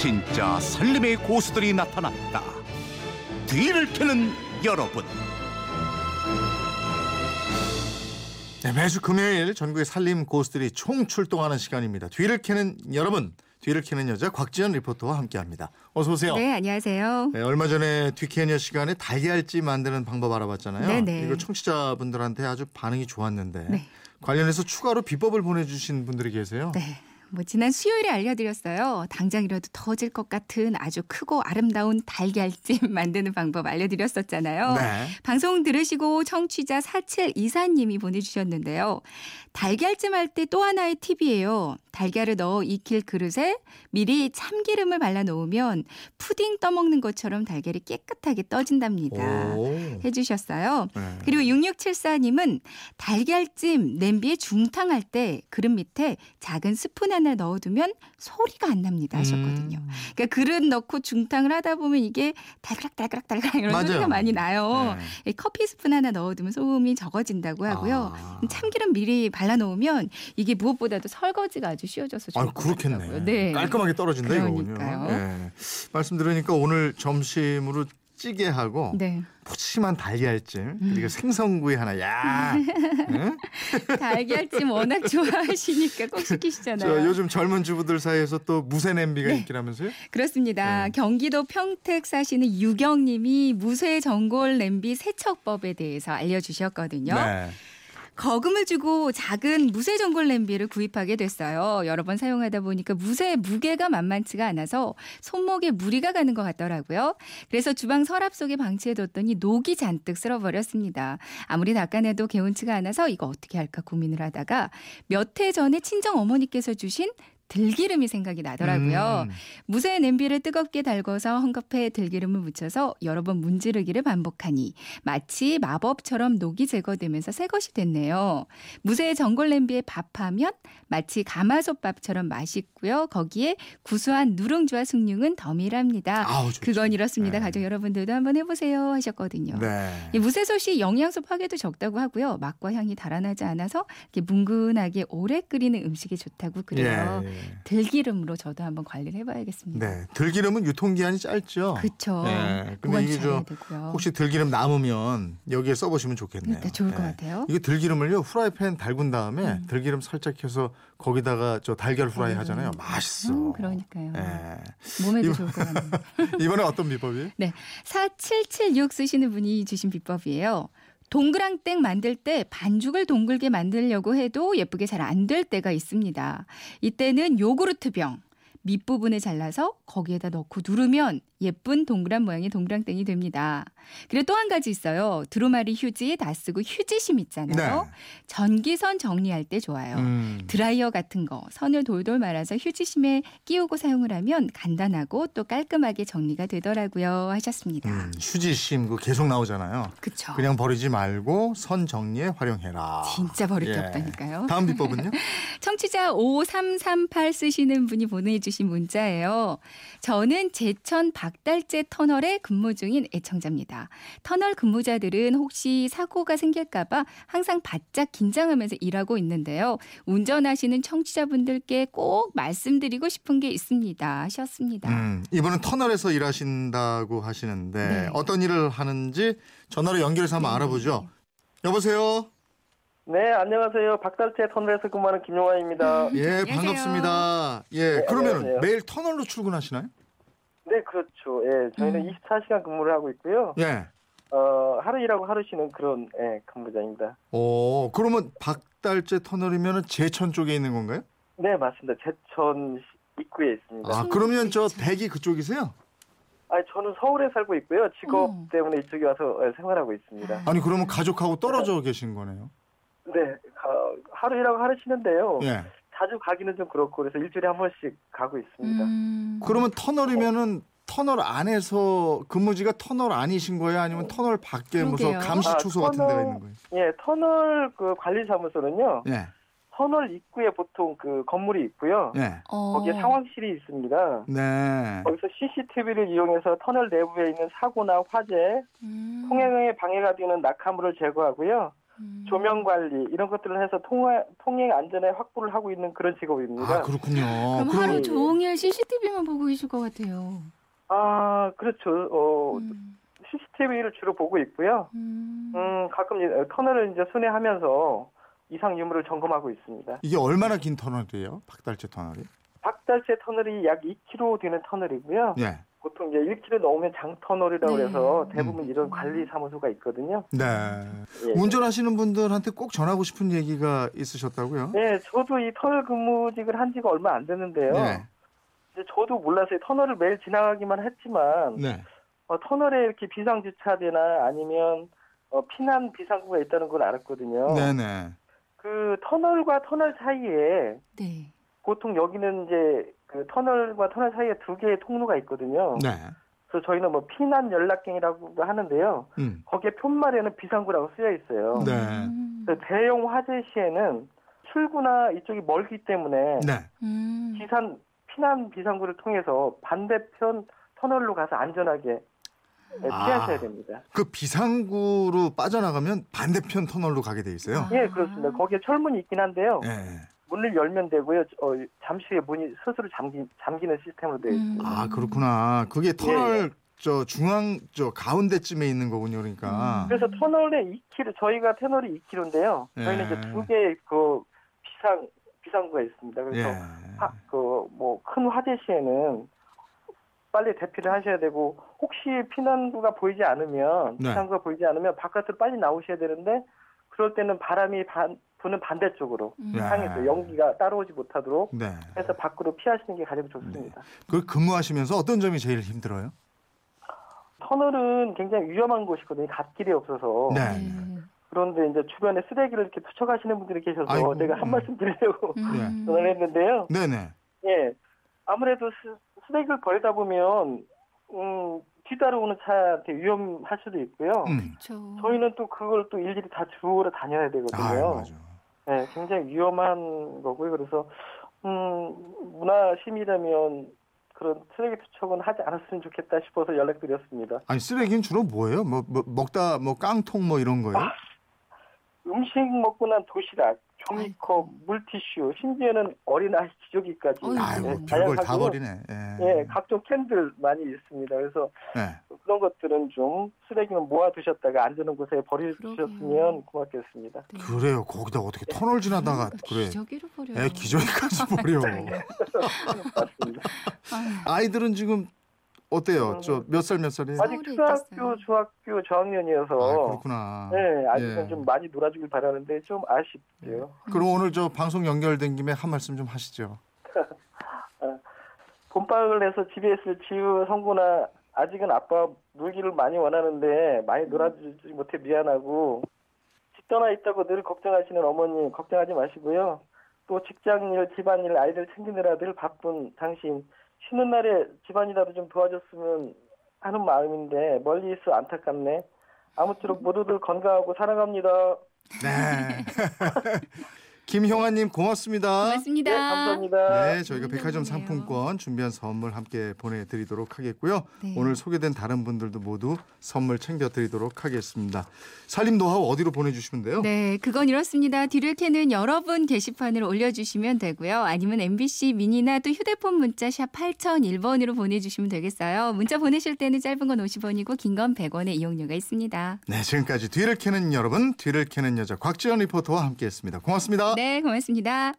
진짜 살림의 고수들이 나타났다. 뒤를 캐는 여러분. 네, 매주 금요일 전국의 살림 고수들이 총 출동하는 시간입니다. 뒤를 캐는 여러분, 뒤를 캐는 여자 곽지연 리포터와 함께합니다. 어서 오세요. 네, 안녕하세요. 네, 얼마 전에 뒤캐녀 시간에 달걀찜 만드는 방법 알아봤잖아요. 네네. 이거 청취자분들한테 아주 반응이 좋았는데 네. 관련해서 추가로 비법을 보내주신 분들이 계세요. 네. 뭐 지난 수요일에 알려드렸어요. 당장이라도 터질 것 같은 아주 크고 아름다운 달걀찜 만드는 방법 알려드렸었잖아요. 네. 방송 들으시고 청취자 4724님이 보내주셨는데요. 달걀찜 할 때 또 하나의 팁이에요. 달걀을 넣어 익힐 그릇에 미리 참기름을 발라 놓으면 푸딩 떠먹는 것처럼 달걀이 깨끗하게 떠진답니다. 오. 해주셨어요. 네. 그리고 6674님은 달걀찜 냄비에 중탕할 때 그릇 밑에 작은 스푼 하나 넣어두면 소리가 안 납니다 하셨거든요. 음. 그러니까 그릇 넣고 중탕을 하다 보면 이게 달그락달그락달그락 이런 맞아요. 소리가 많이 나요. 네. 이 커피 스푼 하나 넣어두면 소음이 적어진다고 하고요. 아. 참기름 미리 발라놓으면 이게 무엇보다도 설거지가 아주 쉬워져서 좋을 아, 것 그렇겠네. 네. 깔끔하게 떨어진다. 이거군요. 네. 말씀 들으니까 오늘 점심으로 찌개하고 네. 푸짐한 달걀찜 그리고 생선구이 하나. 야. 응? 달걀찜 워낙 좋아하시니까 꼭 시키시잖아요. 저 요즘 젊은 주부들 사이에서 또 무쇠 냄비가 있기라면서요? 그렇습니다. 네. 경기도 평택 사시는 유경님이 무쇠 전골 냄비 세척법에 대해서 알려주셨거든요. 네. 거금을 주고 작은 무쇠 전골 냄비를 구입하게 됐어요. 여러 번 사용하다 보니까 무쇠의 무게가 만만치가 않아서 손목에 무리가 가는 것 같더라고요. 그래서 주방 서랍 속에 방치해뒀더니 녹이 잔뜩 쓸어버렸습니다. 아무리 닦아내도 개운치가 않아서 이거 어떻게 할까 고민을 하다가 몇 해 전에 친정 어머니께서 주신 들기름이 생각이 나더라고요. 음. 무쇠 냄비를 뜨겁게 달궈서 헝겊에 들기름을 묻혀서 여러 번 문지르기를 반복하니 마치 마법처럼 녹이 제거되면서 새 것이 됐네요. 무쇠 전골 냄비에 밥하면 마치 가마솥밥처럼 맛있고요. 거기에 구수한 누룽지와 숭늉은 덤이랍니다. 아우. 그건 이렇습니다. 네. 가족 여러분들도 한번 해보세요 하셨거든요. 네. 이 무쇠솥이 영양소 파괴도 적다고 하고요. 맛과 향이 달아나지 않아서 이렇게 뭉근하게 오래 끓이는 음식에 좋다고 그래요. 예, 예. 들기름으로 저도 한번 관리를 해봐야겠습니다. 네. 들기름은 유통기한이 짧죠. 그렇죠. 네. 근데 이게 저 되고요. 혹시 들기름 남으면 여기에 써보시면 좋겠네요. 그러니까 좋을 것 네. 같아요. 이게 들기름을요 후라이팬 달군 다음에 음. 들기름 살짝 해서 거기다가 저 달걀 후라이 음. 하잖아요. 맛있어. 음, 그러니까요. 예. 몸에도 이거- 좋을 것 같네요. 이번에 어떤 비법이에요? 4776 쓰시는 분이 주신 비법이에요. 동그랑땡 만들 때 반죽을 동글게 만들려고 해도 예쁘게 잘 안 될 때가 있습니다. 이때는 요구르트 병 밑부분을 잘라서 거기에다 넣고 누르면 예쁜 동그란 모양의 동그랑땡이 됩니다. 그리고 또 한 가지 있어요. 두루마리 휴지 다 쓰고 휴지심 있잖아요. 전기선 정리할 때 좋아요. 음. 드라이어 같은 거 선을 돌돌 말아서 휴지심에 끼우고 사용을 하면 간단하고 또 깔끔하게 정리가 되더라고요 하셨습니다. 음, 휴지심 그 계속 나오잖아요. 그쵸. 그냥 버리지 말고 선 정리에 활용해라. 진짜 버릴 게 예. 없다니까요. 다음 비법은요? 청취자 5338 쓰시는 분이 보내주신 문자예요. 저는 제천 박달재 터널에 근무 중인 애청자입니다. 터널 근무자들은 혹시 사고가 생길까봐 항상 바짝 긴장하면서 일하고 있는데요. 운전하시는 청취자분들께 꼭 말씀드리고 싶은 게 있습니다. 하셨습니다. 음, 이번은 터널에서 일하신다고 하시는데 네. 어떤 일을 하는지 전화로 연결해서 한번 네. 알아보죠. 여보세요. 네, 안녕하세요. 박달재 터널에서 근무하는 김용환입니다. 예. 반갑습니다. 예, 네, 그러면 안녕하세요. 매일 터널로 출근하시나요? 네, 그렇죠. 예, 저희는 음. 24시간 근무를 하고 있고요. 예. 어, 하루 일하고 하루 쉬는 그런 예, 근무자입니다. 오, 그러면 박달재 터널이면 제천 쪽에 있는 건가요? 네, 맞습니다. 제천 입구에 있습니다. 아, 그러면 저 댁이 그쪽이세요? 아, 저는 서울에 살고 있고요. 직업 어. 때문에 이쪽에 와서 예, 생활하고 있습니다. 아니 그러면 가족하고 떨어져 계신 거네요. 네, 가- 하루 일하고 하루 쉬는데요. 예. 자주 가기는 좀 그렇고 그래서 일주일에 한 번씩 가고 있습니다. 음. 그러면 터널이면은 터널 안에서 근무지가 터널 아니신 거예요? 아니면 터널 밖에 무슨 그러게요. 감시 초소 아, 같은 데가 터널- 있는 거예요? 예, 터널 그 관리사무소는요. 예. 터널 입구에 보통 그 건물이 있고요. 예. 어. 거기에 상황실이 있습니다. 네. 거기서 CCTV를 이용해서 터널 내부에 있는 사고나 화재, 음. 통행에 방해가 되는 낙하물을 제거하고요. 음. 조명 관리 이런 것들을 해서 통화, 통행 안전에 확보를 하고 있는 그런 직업입니다. 아 그렇군요. 그럼 그럼 하루 종일 CCTV만 보고 계실 것 같아요. 아, 그렇죠. 어, 음. CCTV를 주로 보고 있고요. 음. 음, 가끔 터널을 이제 순회하면서 이상 유무를 점검하고 있습니다. 이게 얼마나 긴 터널이에요? 박달재 터널이? 박달재 터널이 약 2km 되는 터널이고요. 예. 보통 이제 1km 넘으면 장터널이라고 네. 해서 대부분 음. 이런 관리 사무소가 있거든요. 네. 예. 운전하시는 분들한테 꼭 전하고 싶은 얘기가 있으셨다고요? 네, 저도 이 터널 근무직을 한 지가 얼마 안 됐는데요. 네. 이제 저도 몰랐어요. 터널을 매일 지나가기만 했지만 네. 어, 터널에 이렇게 비상 주차대나 아니면 어, 피난 비상구가 있다는 걸 알았거든요. 네네. 그 터널과 터널 사이에 네. 보통 여기는 이제 그 터널과 터널 사이에 두 개의 통로가 있거든요. 네. 그래서 저희는 뭐 피난 연락갱이라고 하는데요. 음. 거기에 편말에는 비상구라고 쓰여 있어요. 네. 음. 그래서 대형 화재 시에는 출구나 이쪽이 멀기 때문에 네. 음. 비산 피난 비상구를 통해서 반대편 터널로 가서 안전하게 예, 아. 피하셔야 됩니다. 그 비상구로 빠져나가면 반대편 터널로 가게 돼 있어요. 예, 그렇습니다. 거기에 철문이 있긴 한데요. 예. 문을 열면 되고요. 어, 잠시 후에 문이 스스로 잠기, 잠기는 시스템으로 되어 있습니다. 아 그렇구나. 그게 터널 저 중앙 저 가운데쯤에 있는 거군요. 그러니까. 그래서 터널에 2km, 저희가 터널이 2km인데요. 저희는 예. 이제 두 개의 그 비상, 비상구가 있습니다. 그래서 예. 그뭐 큰 화재 시에는 빨리 대피를 하셔야 되고 혹시 피난구가 보이지 않으면 네. 비상구가 보이지 않으면 바깥으로 빨리 나오셔야 되는데 그럴 때는 바람이 반, 부는 반대쪽으로 음. 야. 향해서 연기가 따라오지 못하도록 네. 해서 밖으로 피하시는 게 가장 좋습니다. 그 근무하시면서 어떤 점이 제일 힘들어요? 터널은 굉장히 위험한 곳이거든요. 갓길이 없어서. 네. 네. 그런데 이제 주변에 쓰레기를 이렇게 투척하시는 분들이 계셔서 아이고, 제가 한 음. 말씀 드리려고 음. 전화를 했는데요. 네네. 예. 아무래도 쓰, 쓰레기를 버리다 보면, 음, 뒤따라오는 차한테 위험할 수도 있고요. 음. 그렇죠. 저희는 또 그걸 또 일일이 다 주우러 다녀야 아 되거든요. 맞아. 예, 굉장히 위험한 거고요. 그래서, 음, 문화심이라면 그런 쓰레기 투척은 하지 않았으면 좋겠다 싶어서 연락드렸습니다. 아니 쓰레기는 주로 뭐예요? 뭐, 뭐 먹다 뭐 깡통 뭐 이런 거예요? 아, 음식 먹고 난 도시락, 종이컵, 물티슈, 심지어는 어린아이 기저귀까지. 아이고 네, 별걸 다 다양하고요. 버리네. 예. 예, 각종 캔들 많이 있습니다. 그래서 네. 그런 것들은 좀 쓰레기는 모아 두셨다가 안전한 곳에 버려주셨으면 그러게요. 고맙겠습니다. 네. 그래요. 거기다 어떻게 터널 지나다가 그래. 기저귀를 버려요. 애 기저귀까지 버려. 맞습니다. 아이들은 지금 어때요? 음. 저몇 살 몇 살이에요? 아직 서울에 초등학교, 있겠어요. 중학교 저학년이어서 아, 그렇구나. 네, 아직은 예. 좀 많이 놀아주길 바라는데 좀 아쉽게요. 그럼 오늘 저 방송 연결된 김에 한 말씀 좀 하시죠. 봄방학을 해서 집에 있을 지우 성구나 아직은 아빠 놀기를 많이 원하는데 많이 놀아주지 못해 미안하고 집 떠나 있다고 늘 걱정하시는 어머니 걱정하지 마시고요. 또 직장일, 집안일, 아이들 챙기느라 늘 바쁜 당신 쉬는 날에 집안이라도 좀 도와줬으면 하는 마음인데 멀리 있어 안타깝네. 아무쪼록 모두들 건강하고 사랑합니다. 네. 김형아님 고맙습니다. 고맙습니다. 네, 감사합니다. 네, 저희가 백화점. 상품권 준비한 선물 함께 보내드리도록 하겠고요. 네. 오늘 소개된 다른 분들도 모두 선물 챙겨드리도록 하겠습니다. 살림 노하우 어디로 보내주시면 돼요? 네, 그건 이렇습니다. 뒤를 캐는 여러분 게시판으로 올려주시면 되고요. 아니면 MBC 미니나 또 휴대폰 문자 샵 8001번으로 보내주시면 되겠어요. 문자 보내실 때는 짧은 건 50원이고 긴 건 100원의 이용료가 있습니다. 네, 지금까지 뒤를 캐는 여러분, 뒤를 캐는 여자 곽지연 리포터와 함께했습니다. 고맙습니다. 네, 고맙습니다.